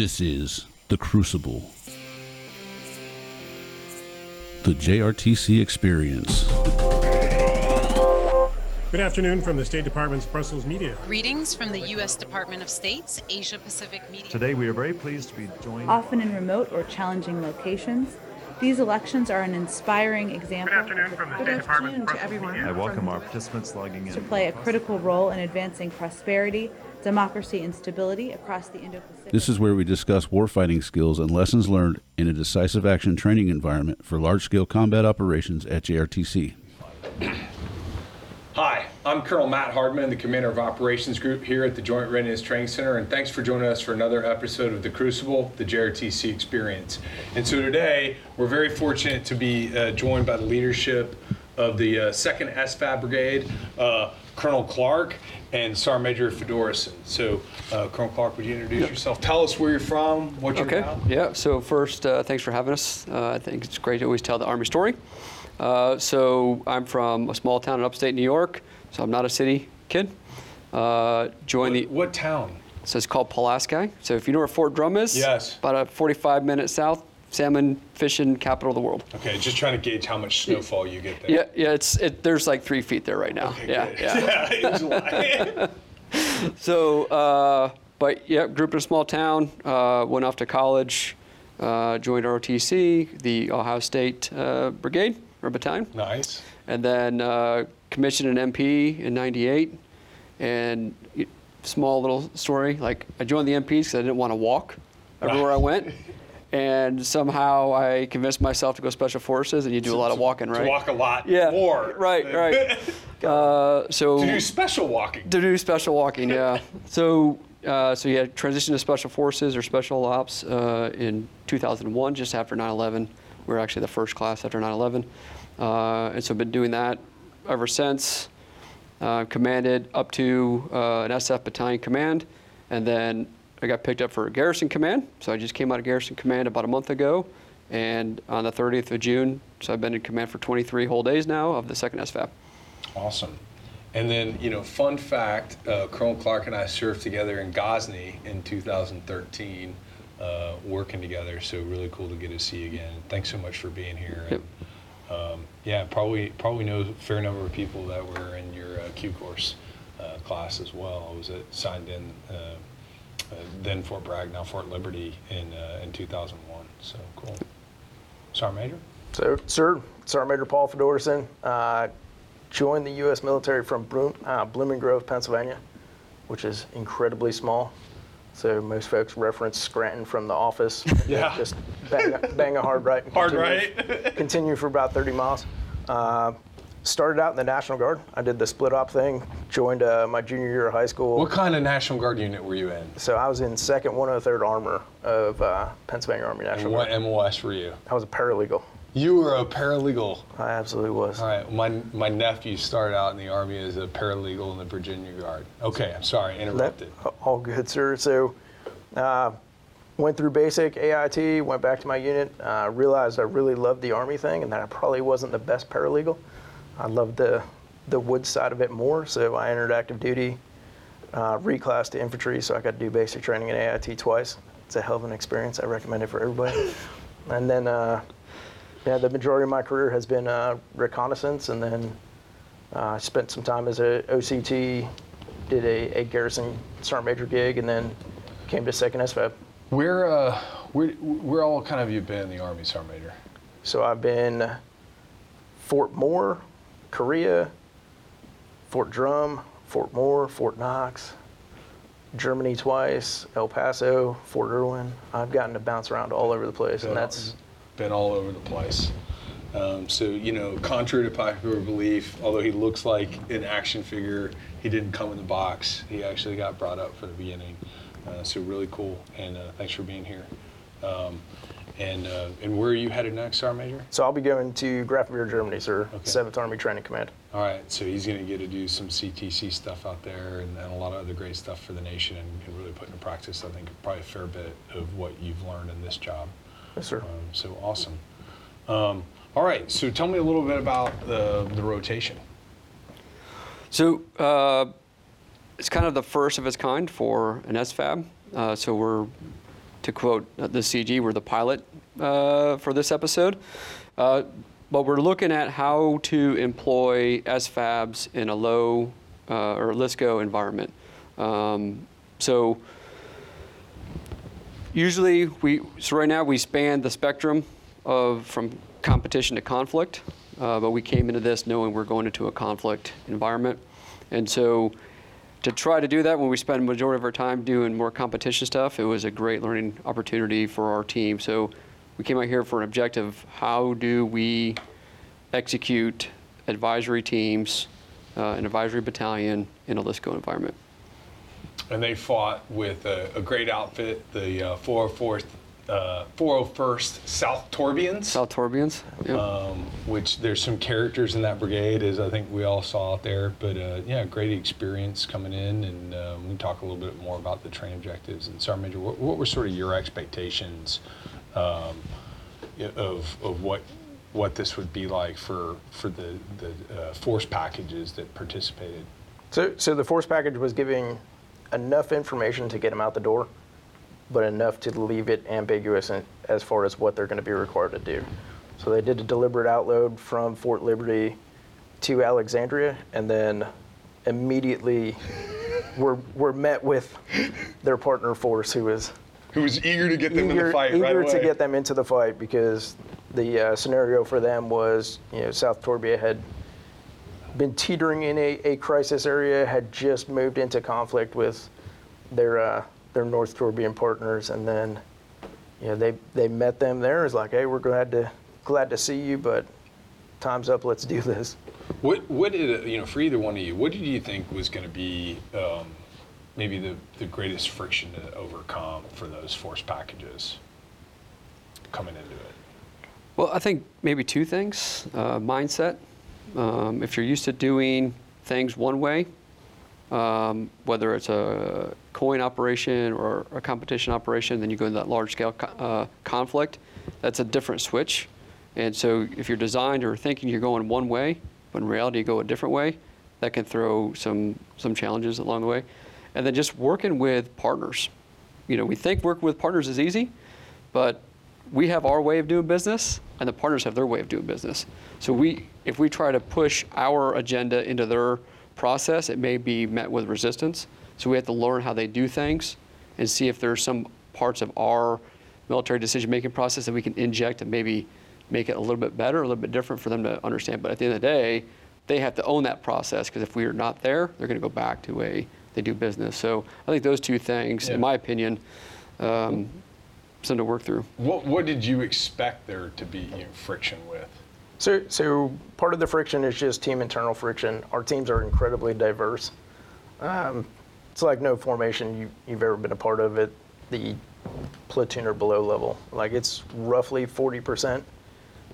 This is The Crucible, the JRTC experience. Good afternoon from the State Department's Brussels Media. Greetings from the U.S. Department of State's Asia Pacific Media. Today, we are very pleased to be joined. often in remote or challenging locations. These elections are an inspiring example Good afternoon from the State Department's Brussels Media. I welcome our participants logging in. to play a critical role in advancing prosperity, democracy, and stability across the Indo-Pacific. This is where we discuss warfighting skills and lessons learned in a decisive action training environment for large scale combat operations at JRTC. Hi, I'm Colonel Matt Hardman, the Commander of Operations Group here at the Joint Readiness Training Center, and thanks for joining us for another episode of The Crucible, the JRTC Experience. And so today, we're very fortunate to be uh, joined by the leadership of the uh, 2nd SFAB Brigade, uh, Colonel Clarke and Sergeant Major Fedorisin. So, uh, Colonel Clarke, would you introduce yourself? Tell us where you're from, what you're Okay. about. Yeah. So first, uh, thanks for having us. Uh, I think it's great to always tell the Army story. Uh, so I'm from a small town in upstate New York. So I'm not a city kid. Uh, joined the. What town? So it's called Pulaski. So if you know where Fort Drum is, Yes. About a 45 minute south, salmon fishing capital of the world. Okay, just trying to gauge how much snowfall you get there. Yeah, yeah. It's it, there's like three feet there right now. Okay, yeah, good. yeah. It was. So, uh, but yeah, grew up in a small town, uh, went off to college, uh, joined ROTC, the Ohio State uh, Brigade or Battalion, nice. and then uh, commissioned an MP in '98. And small little story, like I joined the MPs because I didn't want to walk everywhere I went. And somehow I convinced myself to go special forces, and you do a lot of walking, To right? walk a lot yeah, more. right, than- right. uh, so to do special walking. to do special walking, yeah. so, uh, so yeah, transitioned to special forces or special ops uh, in 2001, just after 9/11. We were actually the first class after 9/11, uh, and so been doing that ever since. Uh, commanded up to uh, an SF battalion command, and then I got picked up for a garrison command. So I just came out of garrison command about a month ago, and on the 30th of June, so I've been in command for 23 whole days now of the second SFAB. Awesome. And then, you know, fun fact uh, Colonel Clarke and I served together in Ghazni in 2013, uh, working together. So, really cool to get to see you again. Thanks so much for being here. And, um, yeah, probably probably know a fair number of people that were in your uh, Q course uh, class as well. I was uh, signed in uh, uh, then Fort Bragg, now Fort Liberty in uh, in 2001. So cool. Sergeant Major. So, sir, Sergeant Major Paul Fedorisin, uh, joined the U.S. military from Bloom, Blooming Grove, Pennsylvania, which is incredibly small. So most folks reference Scranton from The Office. Yeah. Just bang, a- bang a hard right. Hard continue- right. continue for about 30 miles. Uh, started out in the National Guard. I did the split op thing. Joined uh, my junior year of high school. What kind of National Guard unit were you in? So I was in Second 103rd Armor of uh, Pennsylvania Army National And what Guard. MOS were you? I was a paralegal. You were a paralegal. I absolutely was. All right. My, my nephew started out in the Army as a paralegal in the Virginia Guard. Okay, I'm sorry, interrupted. That- all good, sir. So, uh, went through basic AIT, went back to my unit, uh, realized I really loved the Army thing and that I probably wasn't the best paralegal. I loved the, the wood side of it more, so I entered active duty, uh, reclassed to infantry, so I got to do basic training in AIT twice. It's a hell of an experience. I recommend it for everybody. and then, uh, yeah, the majority of my career has been uh, reconnaissance, and then uh, I spent some time as a OCT, did a, a garrison sergeant major gig, and then came to second SFAB. Where, uh, where, where all kind of you been in the Army, Sergeant Major? So I've been Fort Moore, Korea, Fort Drum, Fort Moore, Fort Knox, Germany twice, El Paso, Fort Irwin. I've gotten to bounce around all over the place, and that's been all over the place. Um, so, you know, contrary to popular belief, although he looks like an action figure, he didn't come in the box. He actually got brought up for the beginning. Uh, so, really cool. And uh, thanks for being here. Um, and, uh, and where are you headed next, Sergeant Major? so I'll be going to Grafenwehr, Germany, sir. Okay. Seventh Army Training Command. All right, so he's going to get to do some CTC stuff out there and, and a lot of other great stuff for the nation and, and really put into practice, I think, probably a fair bit of what you've learned in this job. Yes, sir. Um, so awesome. Um, all right, so tell me a little bit about the, the rotation. So uh, it's kind of the first of its kind for an SFAB. Uh, so we're to quote uh, the CG, we're the pilot uh, for this episode. Uh, but we're looking at how to employ SFABs in a low uh, or LSCO environment. Um, so usually we, so right now we span the spectrum of from competition to conflict, uh, but we came into this knowing we're going into a conflict environment. And so to try to do that when we spend majority of our time doing more competition stuff, it was a great learning opportunity for our team. So we came out here for an objective. How do we execute advisory teams, uh, an advisory battalion in a LSCO environment? And they fought with a, a great outfit, the uh, 404th, uh, 401st South Torbians. South Torbians? Yep. um, which there's some characters in that brigade, as I think we all saw out there. But uh, yeah, great experience coming in, and um, we can talk a little bit more about the training objectives. And Sergeant Major, what, what were sort of your expectations um, of of what what this would be like for for the the uh, force packages that participated? So, so the force package was giving enough information to get them out the door, but enough to leave it ambiguous in, as far as what they're going to be required to do. So they did a deliberate outload from Fort Liberty to Alexandria, and then immediately were were met with their partner force, who was Who was eager to get them in the fight eager right away? to get them into the fight because the uh, scenario for them was, you know, South Torbia had been teetering in a, a crisis area, had just moved into conflict with their uh, their North Torbian partners, and then, you know, they they met them there. It's like, hey, we're glad to glad to see you, but time's up. Let's do this. What what did you know for either one of you? What did you think was going to be um, maybe the, the greatest friction to overcome for those force packages coming into it? Well, I think maybe two things. Uh, mindset. Um, if you're used to doing things one way, um, whether it's a coin operation or a competition operation, then you go into that large scale co- uh, conflict. That's a different switch. And so if you're designed or thinking you're going one way, but in reality you go a different way, that can throw some, some challenges along the way. And then just working with partners. You know, we think working with partners is easy, but we have our way of doing business and the partners have their way of doing business. So we, if we try to push our agenda into their process, it may be met with resistance. So we have to learn how they do things and see if there's some parts of our military decision-making process that we can inject and maybe make it a little bit better, a little bit different for them to understand. But at the end of the day, they have to own that process because if we are not there, they're going to go back to a they do business. So I think those two things, Yeah. in my opinion, um, something to work through. What what did you expect there to be you know, friction with? So, so part of the friction is just team internal friction. Our teams are incredibly diverse. Um, it's like no formation you, you've ever been a part of at the platoon or below level. Like it's roughly 40%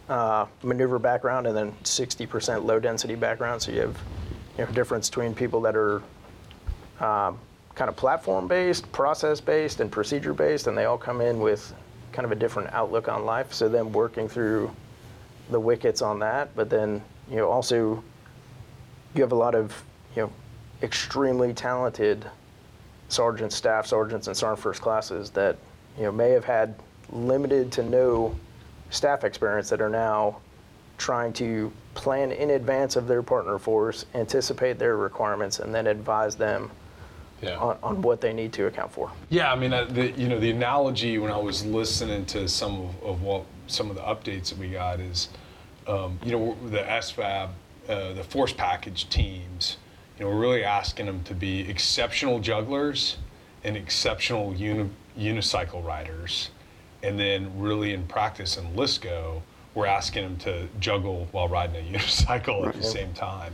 uh, maneuver background and then 60% low density background. So you have you know, difference between people that are um, kind of platform based, process based, and procedure based, and they all come in with kind of a different outlook on life. So then working through the wickets on that, but then you know also you have a lot of you know extremely talented sergeants, staff sergeants, and sergeant first classes that you know may have had limited to no staff experience that are now trying to plan in advance of their partner force, anticipate their requirements, and then advise them Yeah. on, on what they need to account for. Yeah, I mean, uh, the, you know, the analogy when I was listening to some of, of what some of the updates that we got is, um, you know, the SFAB, uh, the force package teams, you know, we're really asking them to be exceptional jugglers and exceptional uni, unicycle riders, and then really in practice in LSCO, we're asking them to juggle while riding a unicycle at the same time.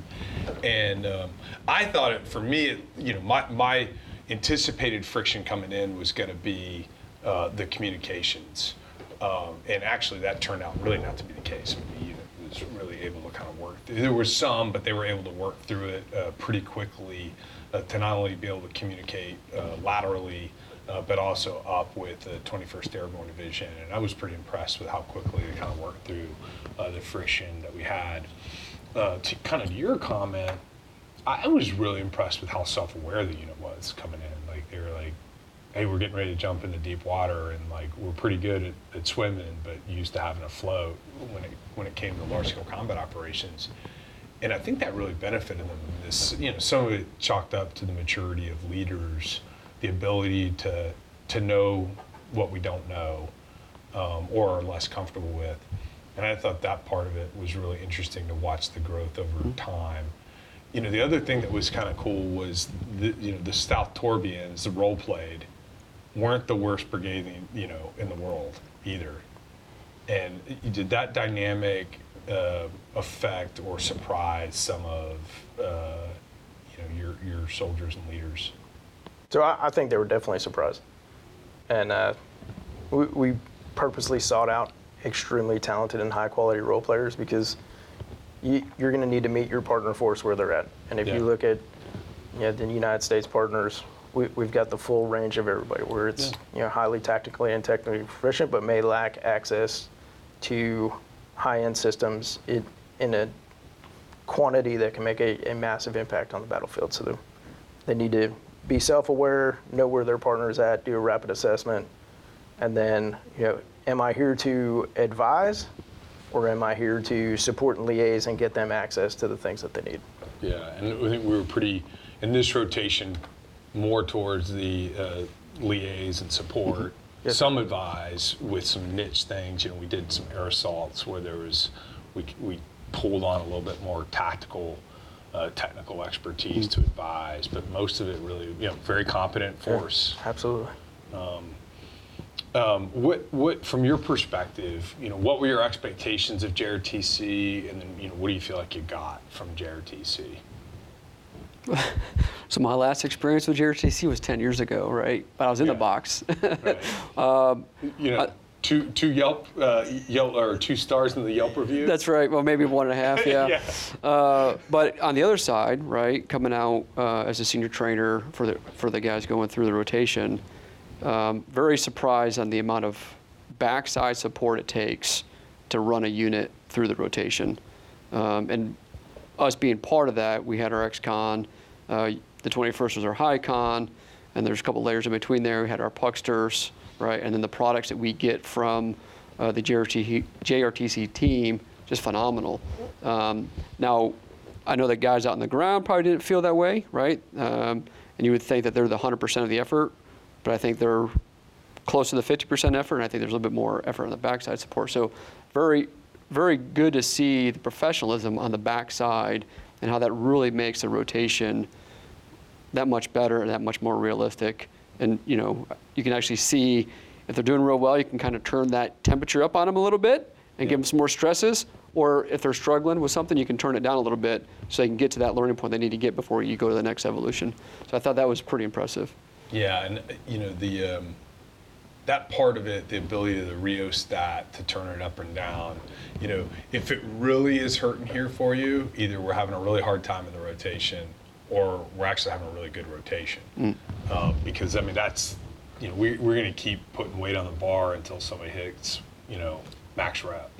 And um, I thought it for me, it, you know, my my anticipated friction coming in was going to be uh, the communications, um, and actually that turned out really not to be the case. The unit was really able to kind of work. There was some, but they were able to work through it uh, pretty quickly uh, to not only be able to communicate uh, laterally. Uh, but also up with the 21st Airborne Division, and I was pretty impressed with how quickly they kind of worked through uh, the friction that we had. Uh, to kind of your comment, I was really impressed with how self-aware the unit was coming in. Like they were like, hey, we're getting ready to jump into deep water, and like we're pretty good at, at swimming, but used to having a float when it when it came to large scale combat operations. And I think that really benefited them. This, you know, some of it chalked up to the maturity of leaders, the ability to to know what we don't know, um, or are less comfortable with. And I thought that part of it was really interesting to watch the growth over time. You know, the other thing that was kind of cool was the, you know the South Torbians, the role played, weren't the worst brigade in- you know in the world either. And did that dynamic uh, affect or surprise some of uh, you know your your soldiers and leaders? So I, I think they were definitely surprised. And uh, we, we purposely sought out extremely talented and high quality role players because you, you're going to need to meet your partner force where they're at. And if Yeah. you look at you know, the United States partners, we, we've got the full range of everybody where it's you know highly tactically and technically proficient, but may lack access to high-end systems in, in a quantity that can make a, a massive impact on the battlefield. So they need to be self-aware, know where their partner is at, do a rapid assessment, and then, you know, am I here to advise, or am I here to support and liaise and get them access to the things that they need? Yeah, and I think we were pretty in this rotation more towards the uh, liaise and support. Yes. Some advise with some niche things. You know, we did some air assaults where there was we we pulled on a little bit more tactical, uh, technical expertise to advise, but most of it really, you know, very competent force. Absolutely. Um, what, what, from your perspective, you know, what were your expectations of JRTC, and then, you know, what do you feel like you got from JRTC? So my last experience with JRTC was 10 years ago, right? But I was in Yeah. the box. Right. you know, I- two, two Yelp, uh, Yelp, or two stars in the Yelp review. That's right. Well, maybe one and a half, yeah. Yeah. Uh, but on the other side, right, coming out uh, as a senior trainer for the for the guys going through the rotation, um, very surprised on the amount of backside support it takes to run a unit through the rotation, um, and us being part of that, we had our EXCON, uh, the 21st was our HICON, and there's a couple layers in between there. We had our pucksters, right, and then the products that we get from uh, the JRT, JRTC team, just phenomenal. Um, now, I know that guys out on the ground probably didn't feel that way, right? Um, and you would think that they're the 100% of the effort, but I think they're close to the 50% effort, and I think there's a little bit more effort on the backside support. So very, very good to see the professionalism on the backside and how that really makes the rotation that much better and that much more realistic. And you know, you can actually see if they're doing real well, you can kind of turn that temperature up on them a little bit and give them some more stresses. Or if they're struggling with something, you can turn it down a little bit so they can get to that learning point they need to get before you go to the next evolution. So I thought that was pretty impressive. Yeah, and uh, you know the um, that part of it, the ability of the rheostat to turn it up and down. You know, if it really is hurting here for you, either we're having a really hard time in the rotation, or we're actually having a really good rotation. Um, because I mean, that's you know, we, we're going to keep putting weight on the bar until somebody hits you know max rep,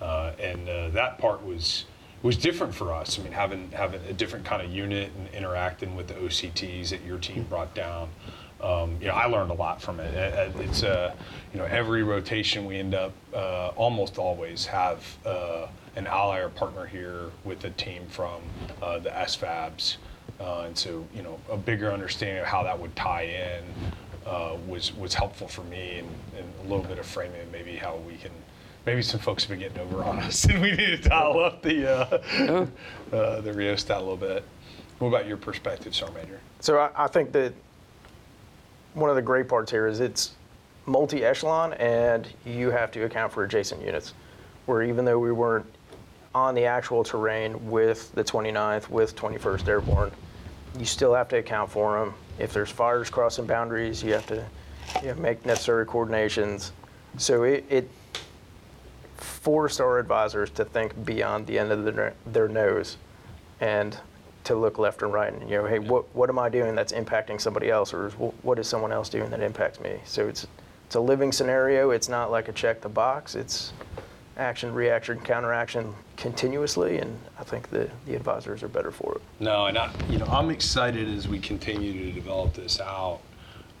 uh, and uh, that part was was different for us. I mean, having having a different kind of unit and interacting with the OCTs that your team brought down. Um, you know, I learned a lot from it. Uh, uh, It's uh, you know every rotation we end up uh, almost always have uh, an ally or partner here with a team from uh, the SFABs, uh, and so you know a bigger understanding of how that would tie in uh, was was helpful for me, and, and a little bit of framing maybe how we can. Maybe some folks have been getting over on us, and we need to dial up the uh, uh, the rheostat a little bit. What about your perspective, Sergeant Major? So I, I think that one of the great parts here is it's multi-echelon and you have to account for adjacent units. Where even though we weren't on the actual terrain with the 29th, with 21st Airborne, you still have to account for them. If there's fires crossing boundaries, you have to you know, make necessary coordinations. So it, it forced our advisors to think beyond the end of their, their nose and to look left and right and you know hey what, what am i doing that's impacting somebody else or is, what is someone else doing that impacts me so it's it's a living scenario it's not like a check the box it's action reaction counteraction continuously and i think the, the advisors are better for it No, and I, you know, I'm excited as we continue to develop this out.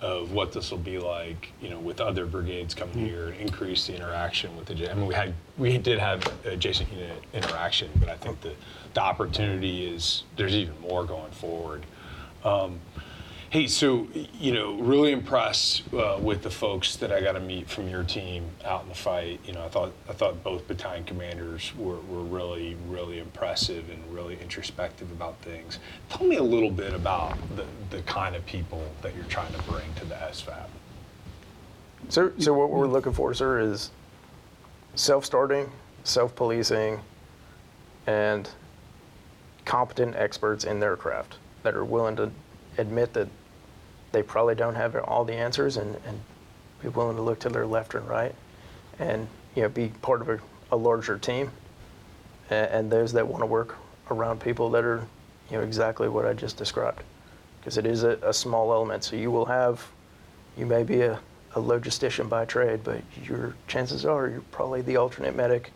of what this will be like, you know, with other brigades coming here and increase the interaction with the. J- I mean, we had we did have adjacent unit interaction, but I think the the opportunity is there's even more going forward. Um, Hey, so you know, really impressed uh, with the folks that I got to meet from your team out in the fight. You know, I thought I thought both battalion commanders were, were really really impressive and really introspective about things. Tell me a little bit about the, the kind of people that you're trying to bring to the SFAB. So, so what we're looking for, sir, is self-starting, self-policing, and competent experts in their craft that are willing to admit that they probably don't have all the answers and, and be willing to look to their left and right and you know be part of a, a larger team and, and those that want to work around people that are you know exactly what I just described. Because it is a, a small element. So you will have you may be a, a logistician by trade but your chances are you're probably the alternate medic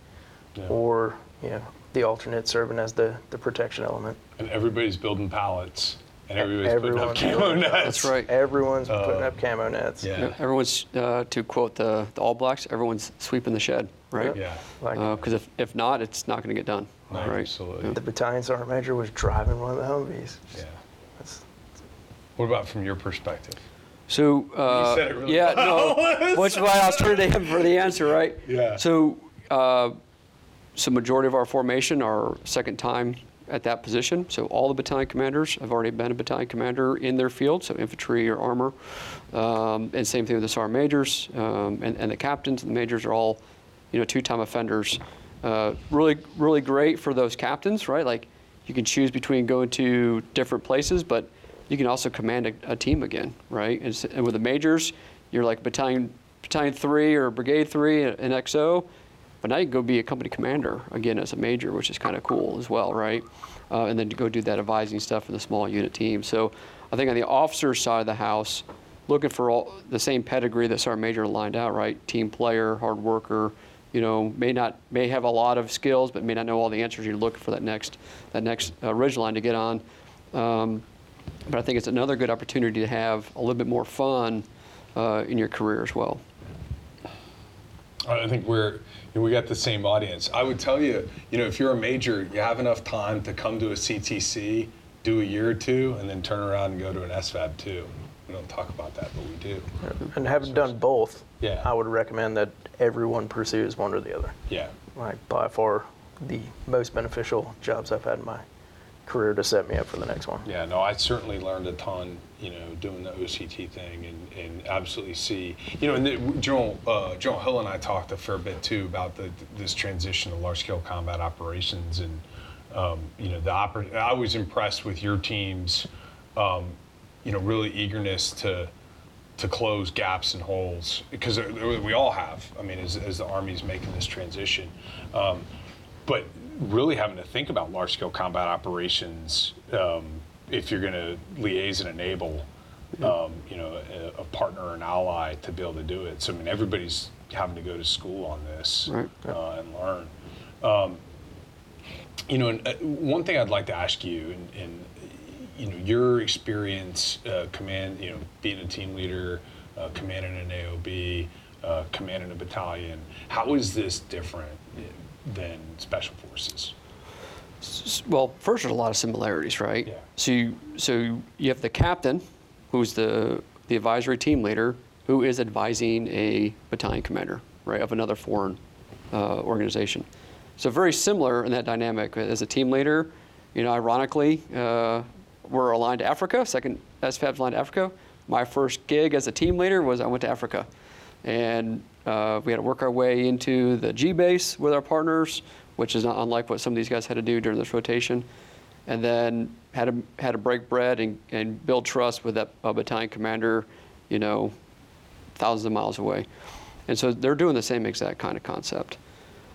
Yeah. or you know the alternate serving as the, the protection element. And everybody's building pallets, and everybody's putting up camo nets. That's right. everyone's putting up camo nets Yeah. You everyone's, uh, to quote the, the All Blacks, everyone's sweeping the shed, right? Yeah. like Because if, if not, it's not going to get done. No, right? absolutely. the battalion sergeant major was driving one of the Humvees Yeah. That's, What about from your perspective? So, uh, said it really yeah, well. no, which is why I was turning to him for the answer, right? Yeah. So, uh, so majority of our formation our second time at that position. So all the battalion commanders have already been a battalion commander in their field, so infantry or armor. Um, and same thing with the sergeant majors um, and, and the captains and the majors are all, you know, two-time offenders. Uh, really, really great for those captains, right? Like you can choose between going to different places, but you can also command a, a team again, right? And, and with the majors, you're like battalion, battalion three or brigade three in XO, but now you can go be a company commander again as a major, which is kind of cool as well, right? Uh, and then to go do that advising stuff in the small unit team. So I think on the officer side of the house, looking for all the same pedigree that Sergeant Major lined out, right? Team player, hard worker, you know, may not may have a lot of skills, but may not know all the answers. You're looking for that next that next uh, ridge line to get on. Um, but I think it's another good opportunity to have a little bit more fun uh, in your career as well. I think we're you know, we got the same audience. I would tell you, you know, if you're a major, you have enough time to come to a CTC, do a year or two, and then turn around and go to an SFAB too. We don't talk about that, but we do. and having done both Yeah. I would recommend that everyone pursues one or the other Yeah. like by far the most beneficial jobs I've had in my career to set me up for the next one Yeah, no, I certainly learned a ton, you know, doing the OCT thing and, and absolutely see, you know, and the, General, uh, General Hill and I talked a fair bit too about the, this transition to large scale combat operations and, um, you know, the oper- I was impressed with your team's, um, you know, really eagerness to, to close gaps and holes because we all have. I mean, as, as the Army's making this transition, um, but really having to think about large scale combat operations um, if you're going to liaise and enable, um, you know, a, a partner or an ally to be able to do it. So I mean, everybody's having to go to school on this Right. uh, and learn. Um, you know, and, uh, one thing I'd like to ask you, and, and you know, your experience, uh, command, you know, being a team leader, uh, commanding an AOB, uh, commanding a battalion. How is this different than special forces? Well, first, there's a lot of similarities, right? Yeah. So, you, so you have the captain, who's the the advisory team leader, who is advising a battalion commander, right, of another foreign uh, organization. So very similar in that dynamic. As a team leader, you know, ironically, uh, we're aligned to Africa. Second SFAB's aligned to Africa. My first gig as a team leader was I went to Africa, and uh, we had to work our way into the G base with our partners, which is not unlike what some of these guys had to do during this rotation, and then had to had to break bread and, and build trust with that battalion commander, you know, thousands of miles away, and so they're doing the same exact kind of concept.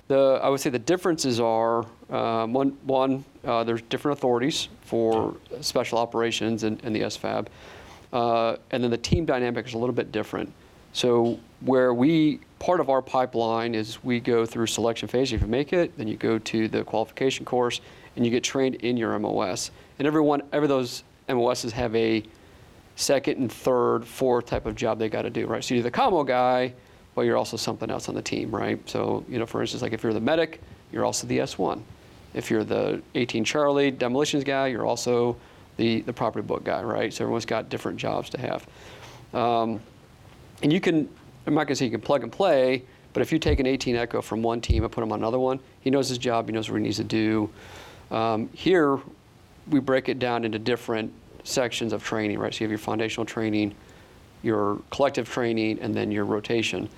The, I would say the differences are um, one, one uh, there's different authorities for special operations and, and the SFAB, uh, and then the team dynamic is a little bit different. So where we part of our pipeline is we go through selection phase. If you make it, then you go to the qualification course and you get trained in your MOS. And everyone, every those MOSs have a second and third, fourth type of job they got to do, right? So you're the commo guy, but you're also something else on the team, right? So, you know, for instance, like if you're the medic, you're also the S1. If you're the 18 Charlie demolitions guy, you're also the, the property book guy, right? So everyone's got different jobs to have. Um, and you can, I'm not going to say you can plug and play, but if you take an 18 Echo from one team and put him on another one, he knows his job, he knows what he needs to do. Um, here, we break it down into different sections of training, right? So you have your foundational training, your collective training, and then your rotation.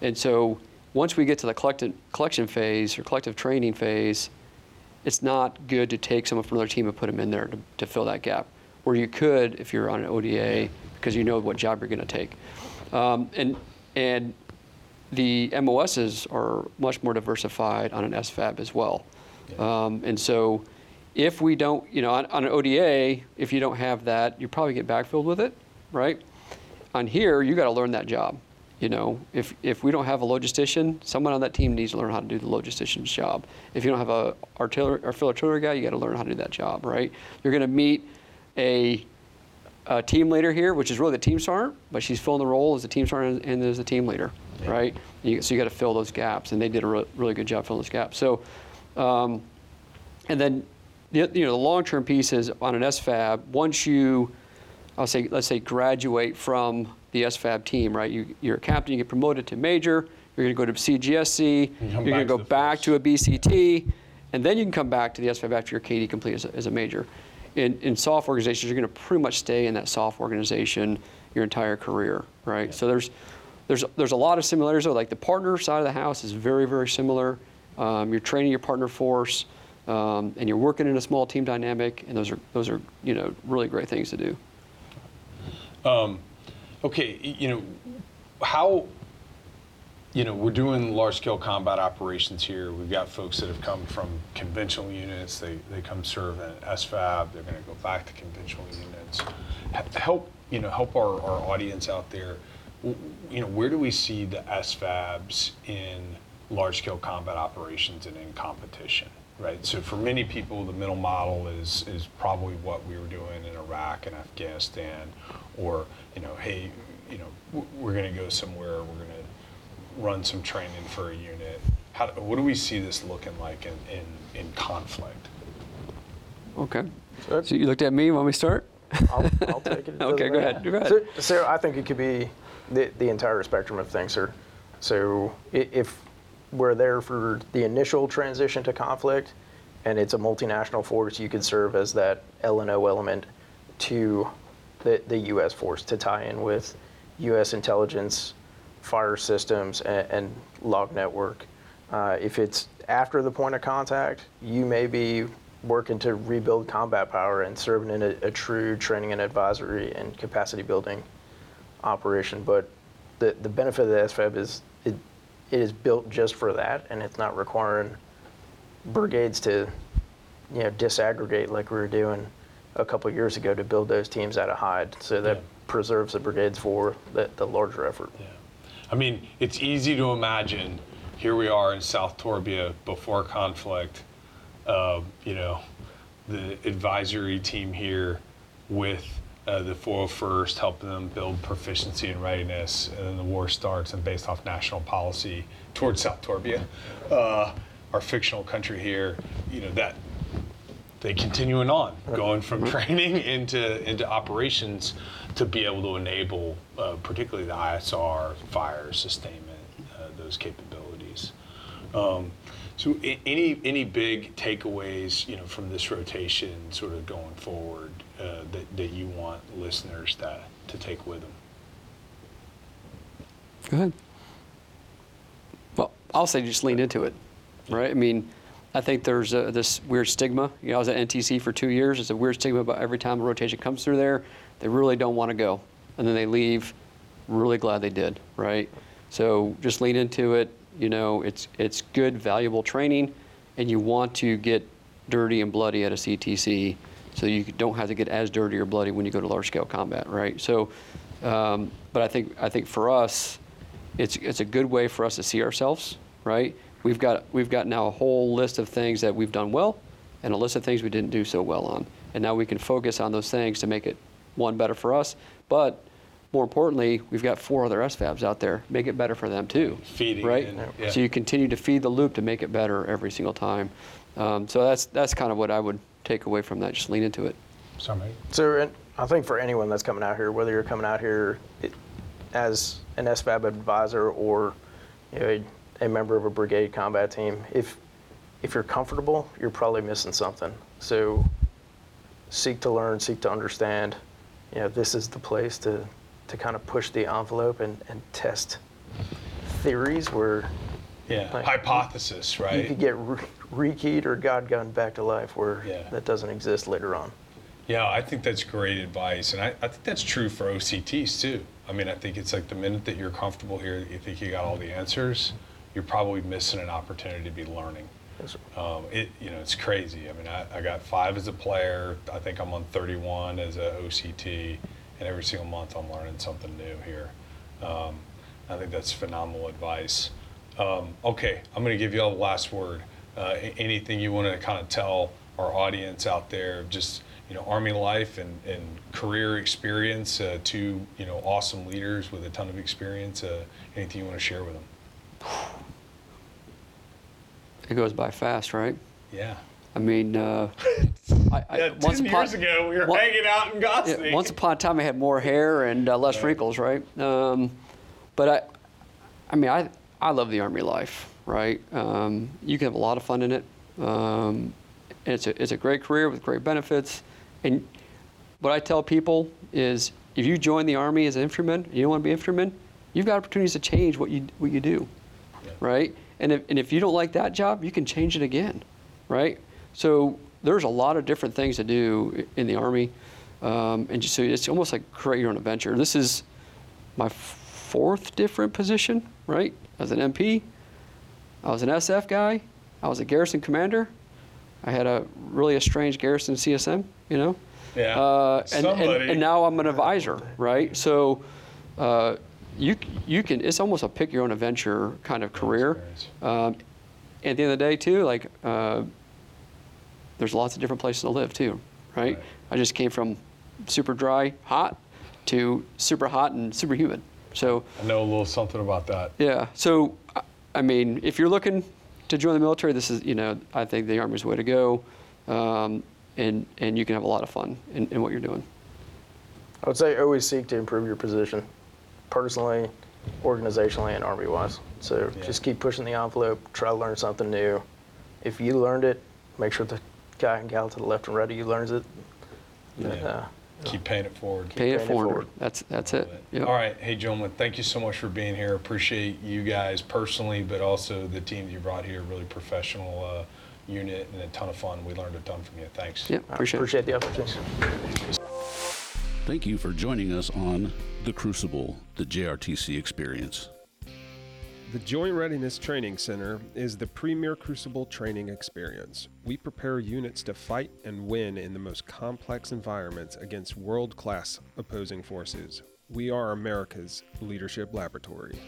And so once we get to the collection phase or collective training phase, it's not good to take someone from another team and put them in there to, to fill that gap. Where you could if you're on an ODA because you know what job you're going to take. Um, and and the MOSs are much more diversified on an SFAB as well. Um, and so if we don't, you know, on, on an ODA, if you don't have that, you probably get backfilled with it, right? On here, you got to learn that job. You know, if, if we don't have a logistician, someone on that team needs to learn how to do the logistician's job. If you don't have a artillery or field artillery guy, you got to learn how to do that job, right? You're going to meet a, a team leader here, which is really the team sergeant, but she's filling the role as a team sergeant and as a team leader, right? You, so you got to fill those gaps, and they did a re- really good job filling those gaps. So, um, and then the, you know the long-term piece is on an SFAB. Once you, I'll say, let's say graduate from the SFAB team, right? You, you're a captain, you get promoted to major. You're going to go to CGSC. You're going to go the back force. to a BCT, and then you can come back to the SFAB after your KD complete as a, as a major. In, in soft organizations, you're going to pretty much stay in that soft organization your entire career, right? So there's there's there's a lot of similarities. Though. Like the partner side of the house is very very similar. Um, you're training your partner force, um, and you're working in a small team dynamic, and those are those are you know really great things to do. Okay, you know, how, you know, we're doing large scale combat operations here. We've got folks that have come from conventional units. They, they come serve in SFAB. They're going to go back to conventional units. Help, you know, help our, our audience out there. You know, where do we see the SFABs in large scale combat operations and in competition? Right. So for many people, the middle model is is probably what we were doing in Iraq and Afghanistan, or you know, hey, you know, we're going to go somewhere. We're going run some training for a unit. How, what do we see this looking like in, in, in conflict? Okay. So- So you looked at me. Want me to start? I'll, I'll take it. It Okay, go ahead, go ahead. So, so I think it could be the, the entire spectrum of things, sir. So if we're there for the initial transition to conflict, and it's a multinational force, you could serve as that LNO element to the, the U.S. force to tie in with U.S. intelligence, fire systems, and, and log network. Uh, if it's after the point of contact, you may be working to rebuild combat power and serving in a, a true training and advisory and capacity building operation. But the, the benefit of the SFAB is it, it is built just for that, and it's not requiring brigades to, you know, disaggregate like we were doing a couple of years ago to build those teams out of Hyde. So that Yeah. preserves the brigades for the, the larger effort. Yeah. I mean, it's easy to imagine here we are in South Torbia before conflict, uh, you know, the advisory team here with uh, the 401st helping them build proficiency and readiness, and then the war starts, and based off national policy towards South Torbia, uh, our fictional country here, you know, that they continuing on, going from training into into operations to be able to enable, uh, particularly the ISR, fire sustainment, uh, those capabilities. Um, so, a- any any big takeaways, you know, from this rotation, sort of going forward, uh, that that you want listeners to to take with them? Go ahead. Well, I'll say just lean into it, right? I mean, I think there's a, this weird stigma. You know, I was at NTC for two years. It's a weird stigma about every time a rotation comes through there, they really don't want to go, and then they leave. Really glad they did, right? So just lean into it. You know, it's it's good, valuable training, and you want to get dirty and bloody at a CTC, so you don't have to get as dirty or bloody when you go to large scale combat, right? So, um, but I think I think for us, it's it's a good way for us to see ourselves, right? We've got we've got now a whole list of things that we've done well, and a list of things we didn't do so well on, and now we can focus on those things to make it one better for us, but more importantly, we've got four other SFABs out there. Make it better for them too. Feeding right? in, yeah. So you continue to feed the loop to make it better every single time. Um, so that's that's kind of what I would take away from that. Just lean into it. Somebody. So I think for anyone that's coming out here, whether you're coming out here as an SFAB advisor or you know, a, member of a brigade combat team, if if you're comfortable, you're probably missing something. So seek to learn, seek to understand. You know, this is the place to to kind of push the envelope and, and test theories where Yeah. Like, Hypothesis, you right? could get re- rekeyed or God gun back to life where Yeah. that doesn't exist later on. Yeah, I think that's great advice, and I, I think that's true for OCTs too. I mean, I think it's like the minute that you're comfortable here, you think you got all the answers, you're probably missing an opportunity to be learning. Yes. Um, it, you know, it's crazy. I mean, I, I got five as a player. I think I'm on 31 as a OCT, and every single month I'm learning something new here. Um, I think that's phenomenal advice. Um, okay, I'm going to give you all the last word. Uh, anything you want to kind of tell our audience out there, just you know, Army life and, and career experience, uh, two you know awesome leaders with a ton of experience. Uh, anything you want to share with them? It goes by fast, right? Yeah. I mean, uh, I, I, Yeah, once 10 upon- years ago, we were one- hanging out in Yeah, Ghazni. once upon a time, I had more hair and uh, less wrinkles, right? Um, but I, I mean, I, I love the army life, right? Um, you can have a lot of fun in it. Um, it's a, it's a great career with great benefits. And what I tell people is, if you join the army as an infantryman, you don't want to be an infantryman, you've got opportunities to change what you what you do, right? And if and if you don't like that job, you can change it again, right? So there's a lot of different things to do in the army, um, and just, so it's almost like create your own adventure. This is my fourth different position, right? As an MP, I was an SF guy, I was a garrison commander, I had a really a strange garrison CSM, you know. Yeah. Uh, and, and, Somebody. and now I'm an advisor, right? So uh, you you can it's almost a pick your own adventure kind of career. experience. Um, at the end of the day, too, like uh, there's lots of different places to live too, right? Right. I just came from super dry, hot, to super hot and super humid. So I know a little something about that. yeah. So, I- I mean, if you're looking to join the military, this is, you know, I think the Army's the way to go. Um, and, and you can have a lot of fun in, in what you're doing. I would say always seek to improve your position, personally, organizationally, and army wise. So Yeah. just keep pushing the envelope, try to learn something new. If you learned it, make sure the guy and gal to the left and right of you learns it. Yeah. Uh, Keep paying it forward. Pay it paying it forward. forward. That's, that's it. Yep. All right. Hey, gentlemen, thank you so much for being here. Appreciate you guys personally, but also the team that you brought here. Really professional uh, unit and a ton of fun. We learned a ton from you. Thanks. Yep. I Appreciate, it. appreciate the opportunity. Thank you for joining us on The Crucible, the JRTC experience. The Joint Readiness Training Center is the premier crucible training experience. We prepare units to fight and win in the most complex environments against world class opposing forces. We are America's leadership laboratory.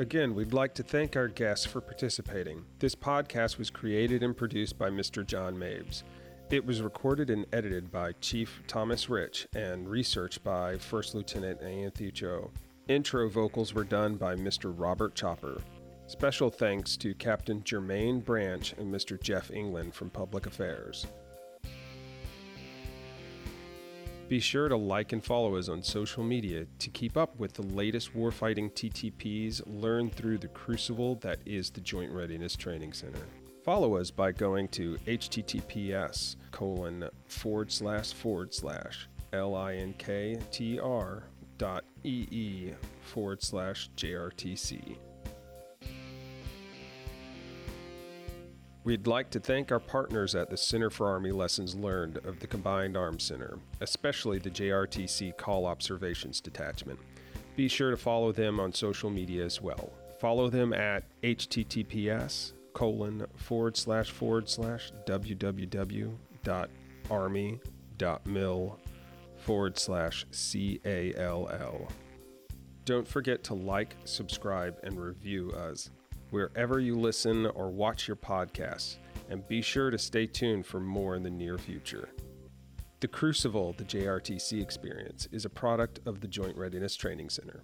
Again, we'd like to thank our guests for participating. This podcast was created and produced by Mr. John Mabes. It was recorded and edited by Chief Thomas Rich and researched by First Lieutenant Anthony Cho. Intro vocals were done by Mr. Robert Chopper. Special thanks to Captain Jermaine Branch and Mr. Jeff England from Public Affairs. Be sure to like and follow us on social media to keep up with the latest warfighting TTPs learned through the crucible that is the Joint Readiness Training Center. Follow us by going to https colon forward slash forward slash linktr dot ee forward slash jrtc. We'd like to thank our partners at the Center for Army Lessons Learned of the Combined Arms Center, especially the JRTC Call Observations Detachment. Be sure to follow them on social media as well. Follow them at https colon forward slash forward slash www dot army dot mil forward slash C-A-L-L. Don't forget to like, subscribe, and review us wherever you listen or watch your podcasts, and be sure to stay tuned for more in the near future. The Crucible, the JRTC experience, is a product of the Joint Readiness Training Center.